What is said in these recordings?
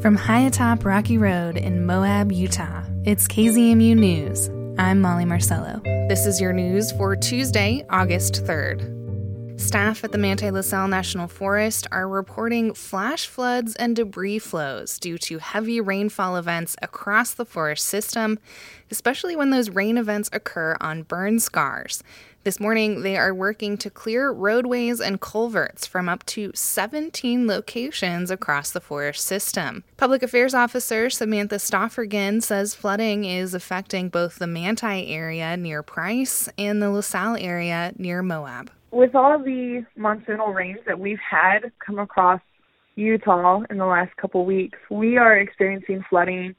From high atop Rocky Road in Moab, Utah, it's KZMU News. I'm Molly Marcello. This is your news for Tuesday, August 3rd. Staff at the Manti La Sal National Forest are reporting flash floods and debris flows due to heavy rainfall events across the forest system, especially when those rain events occur on burn scars. This morning, they are working to clear roadways and culverts from up to 17 locations across the forest system. Public Affairs Officer Samantha Stoffergen says flooding is affecting both the Manti area near Price and the La Sal area near Moab with all of the monsoonal rains that we've had come across Utah in the last couple weeks, we are experiencing flooding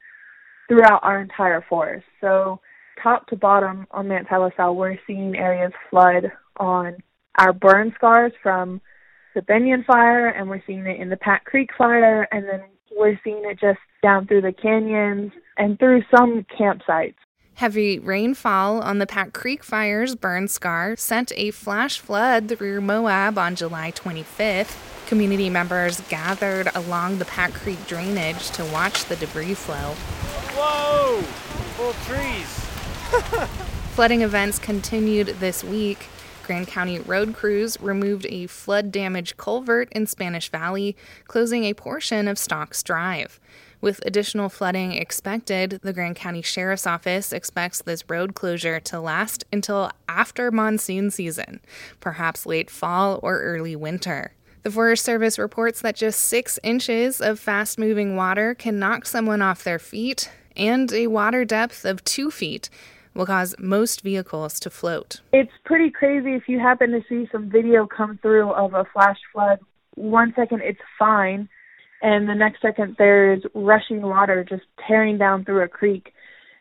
throughout our entire forest. So, top to bottom on Manti La Sal, we're seeing areas flood on our burn scars from the Benyon fire, and we're seeing it in the Pack Creek fire, and then we're seeing it just down through the canyons and through some campsites. Heavy rainfall on the Pack Creek fire's burn scar sent a flash flood through Moab on July 25th. Community members gathered along the Pack Creek drainage to watch the debris flow. Whoa! Full trees. Flooding events continued this week. Grand County road crews removed a flood damaged culvert in Spanish Valley, closing a portion of Stocks Drive. With additional flooding expected, the Grand County Sheriff's Office expects this road closure to last until after monsoon season, perhaps late fall or early winter. The Forest Service reports that just six inches of fast moving water can knock someone off their feet, and a water depth of two feet will cause most vehicles to float. It's pretty crazy if you happen to see some video come through of a flash flood. One second it's fine, and the next second there's rushing water just tearing down through a creek.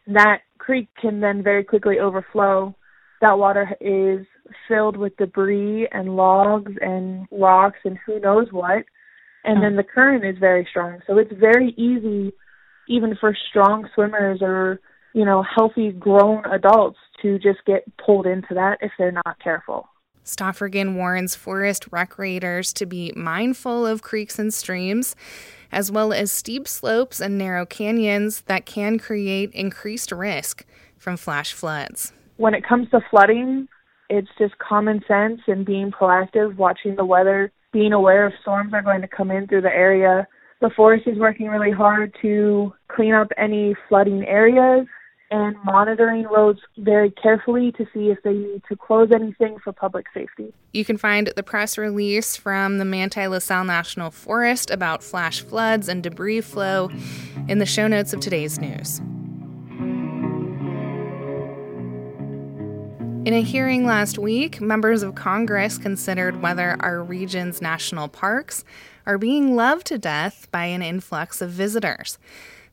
That creek can then very quickly overflow. That water is filled with debris and logs and rocks and who knows what. And then the current is very strong. So it's very easy, even for strong swimmers or, you know, healthy grown adults to just get pulled into that if they're not careful. Stoffergen warns forest recreators to be mindful of creeks and streams, as well as steep slopes and narrow canyons that can create increased risk from flash floods. When it comes to flooding, it's just common sense and being proactive, watching the weather, being aware if storms are going to come in through the area. The forest is working really hard to clean up any flooding areas and monitoring roads very carefully to see if they need to close anything for public safety. You can find the press release from the Manti La Sal National Forest about flash floods and debris flow in the show notes of today's news. In a hearing last week, members of Congress considered whether our region's national parks are being loved to death by an influx of visitors.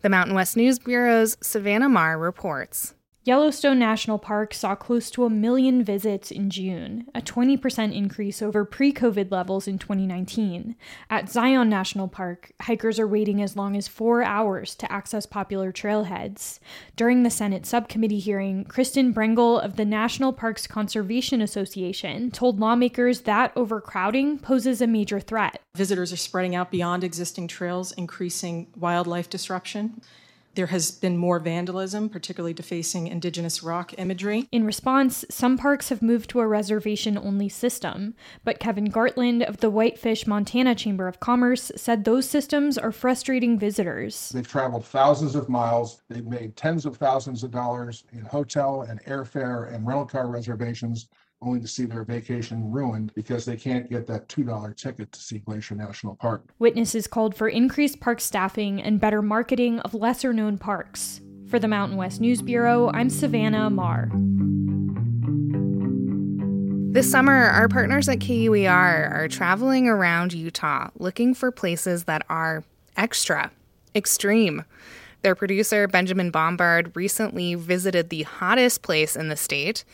The Mountain West News Bureau's Savannah Maher reports. Yellowstone National Park saw close to a million visits in June, a 20% increase over pre COVID levels in 2019. At Zion National Park, hikers are waiting as long as four hours to access popular trailheads. During the Senate subcommittee hearing, Kristen Brengel of the National Parks Conservation Association told lawmakers that overcrowding poses a major threat. Visitors are spreading out beyond existing trails, increasing wildlife disruption. There has been more vandalism, particularly defacing indigenous rock imagery. In response, some parks have moved to a reservation only system, but Kevin Gartland of the Whitefish Montana Chamber of Commerce said those systems are frustrating visitors. They've traveled thousands of miles, they've made tens of thousands of dollars in hotel and airfare and rental car reservations only to see their vacation ruined because they can't get that $2 ticket to see Glacier National Park. Witnesses called for increased park staffing and better marketing of lesser known parks. For the Mountain West News Bureau, I'm Savannah Maher. This summer, our partners at KUER are traveling around Utah looking for places that are extra, extreme. Their producer, Benjamin Bombard, recently visited the hottest place in the state.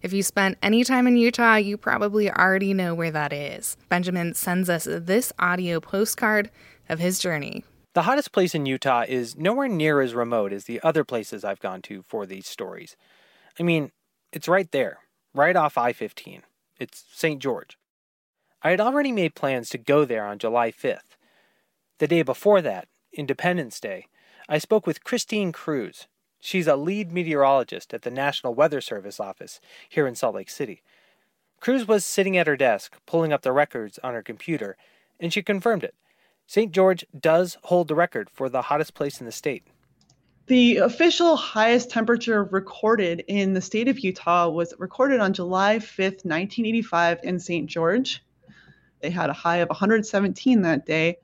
If you spent any time in Utah, you probably already know where that is. Benjamin sends us this audio postcard of his journey. The hottest place in Utah is nowhere near as remote as the other places I've gone to for these stories. I mean, it's right there, right off I 15. It's St. George. I had already made plans to go there on July 5th. The day before that, Independence Day, I spoke with Christine Cruz. She's a lead meteorologist at the National Weather Service office here in Salt Lake City. Cruz was sitting at her desk, pulling up the records on her computer, and she confirmed it. St. George does hold the record for the hottest place in the state. The official highest temperature recorded in the state of Utah was recorded on July 5th, 1985, in St. George. They had a high of 117 that day.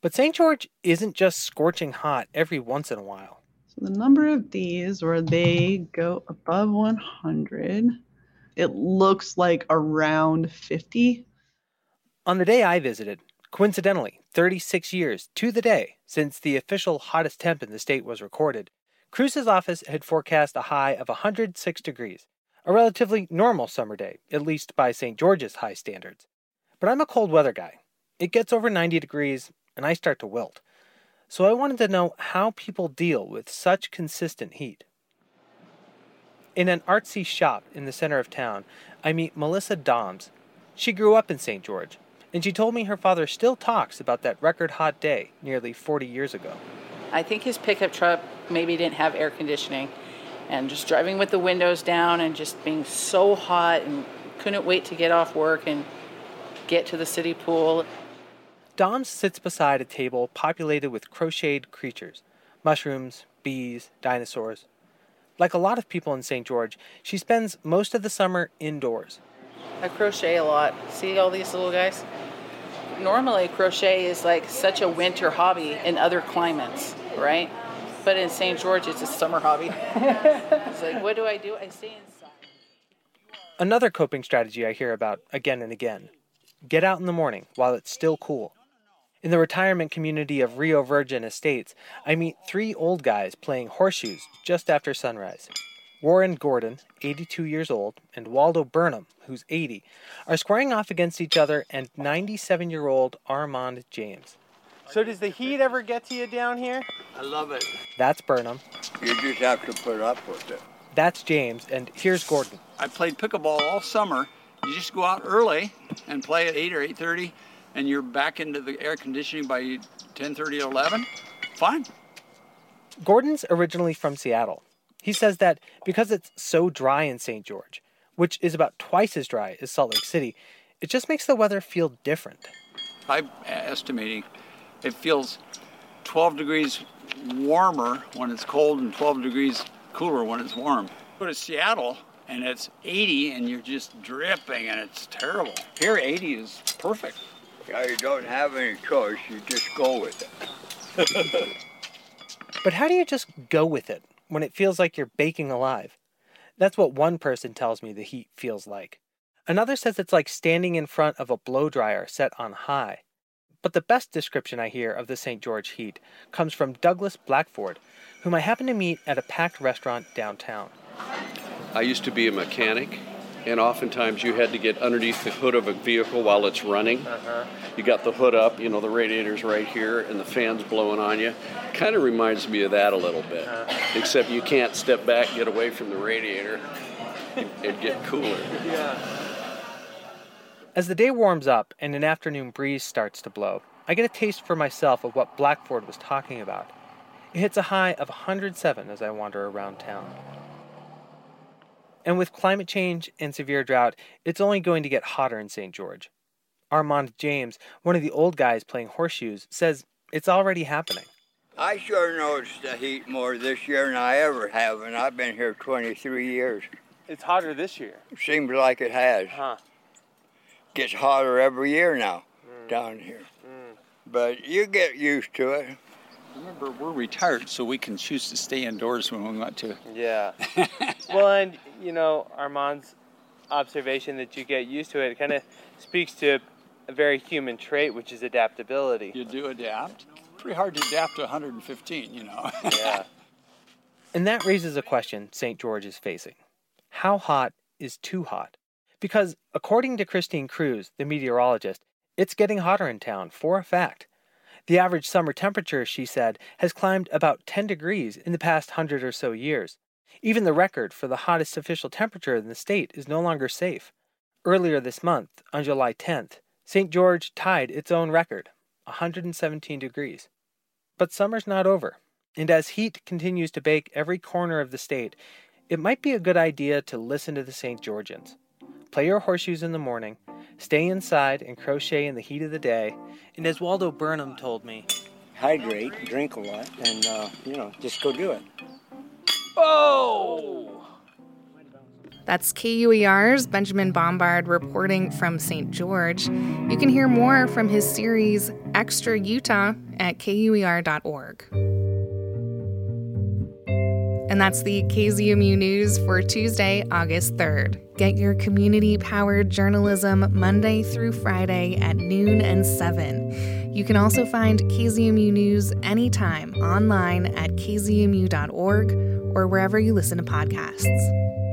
But St. George isn't just scorching hot every once in a while. So the number of these where they go above 100, it looks like around 50. On the day I visited, coincidentally, 36 years to the day since the official hottest temp in the state was recorded, Cruz's office had forecast a high of 106 degrees, a relatively normal summer day, at least by St. George's high standards. But I'm a cold weather guy. It gets over 90 degrees, and I start to wilt. So I wanted to know how people deal with such consistent heat. In an artsy shop in the center of town, I meet Melissa Doms. She grew up in St. George and she told me her father still talks about that record hot day nearly 40 years ago. I think his pickup truck maybe didn't have air conditioning, and just driving with the windows down and just being so hot and couldn't wait to get off work and get to the city pool. Doms sits beside a table populated with crocheted creatures mushrooms, bees, dinosaurs. Like a lot of people in St. George, she spends most of the summer indoors, I crochet a lot. See all these little guys? Normally, crochet is like such a winter hobby in other climates, right? But in St. George, it's a summer hobby. it's like, what do I do? I stay inside. Another coping strategy I hear about again and again get out in the morning while it's still cool. In the retirement community of Rio Virgin Estates, I meet three old guys playing horseshoes just after sunrise. Warren Gordon, 82 years old, and Waldo Burnham, who's 80, are squaring off against each other and 97 year old Armand James. So, does the heat ever get to you down here? I love it. That's Burnham. You just have to put up with it. That's James, and here's Gordon. I played pickleball all summer. You just go out early and play at 8 or 8.30, and you're back into the air conditioning by 10.30 or 11. Fine. Gordon's originally from Seattle. He says that because it's so dry in St. George, which is about twice as dry as Salt Lake City, it just makes the weather feel different. I'm estimating it feels 12 degrees warmer when it's cold and 12 degrees cooler when it's warm. Go to Seattle and it's 80 and you're just dripping and it's terrible. Here 80 is perfect. Yeah, you don't have any choice, you just go with it. but how do you just go with it? when it feels like you're baking alive. That's what one person tells me the heat feels like. Another says it's like standing in front of a blow dryer set on high. But the best description I hear of the St. George heat comes from Douglas Blackford, whom I happened to meet at a packed restaurant downtown. I used to be a mechanic and oftentimes you had to get underneath the hood of a vehicle while it's running. Uh-huh. You got the hood up, you know, the radiator's right here, and the fan's blowing on you. Kind of reminds me of that a little bit, uh-huh. except you can't step back, get away from the radiator, and, and get cooler. Yeah. As the day warms up and an afternoon breeze starts to blow, I get a taste for myself of what Blackford was talking about. It hits a high of 107 as I wander around town. And with climate change and severe drought, it's only going to get hotter in St. George. Armand James, one of the old guys playing horseshoes, says it's already happening. I sure noticed the heat more this year than I ever have, and I've been here 23 years. It's hotter this year. Seems like it has. Huh. Gets hotter every year now mm. down here. Mm. But you get used to it. Remember, we're retired, so we can choose to stay indoors when we want to. Yeah. well, and you know, Armand's observation that you get used to it kind of speaks to a very human trait, which is adaptability. You do adapt. Pretty hard to adapt to 115, you know. yeah. And that raises a question St. George is facing. How hot is too hot? Because according to Christine Cruz, the meteorologist, it's getting hotter in town for a fact. The average summer temperature, she said, has climbed about 10 degrees in the past hundred or so years. Even the record for the hottest official temperature in the state is no longer safe. Earlier this month, on July 10th, St. George tied its own record, 117 degrees. But summer's not over, and as heat continues to bake every corner of the state, it might be a good idea to listen to the St. Georgians. Play your horseshoes in the morning, stay inside and crochet in the heat of the day, and as Waldo Burnham told me, hydrate, drink a lot, and, uh, you know, just go do it. Oh! That's KUER's Benjamin Bombard reporting from St. George. You can hear more from his series Extra Utah at KUER.org. And that's the KZMU News for Tuesday, August 3rd. Get your community powered journalism Monday through Friday at noon and 7. You can also find KZMU News anytime online at kzmu.org or wherever you listen to podcasts.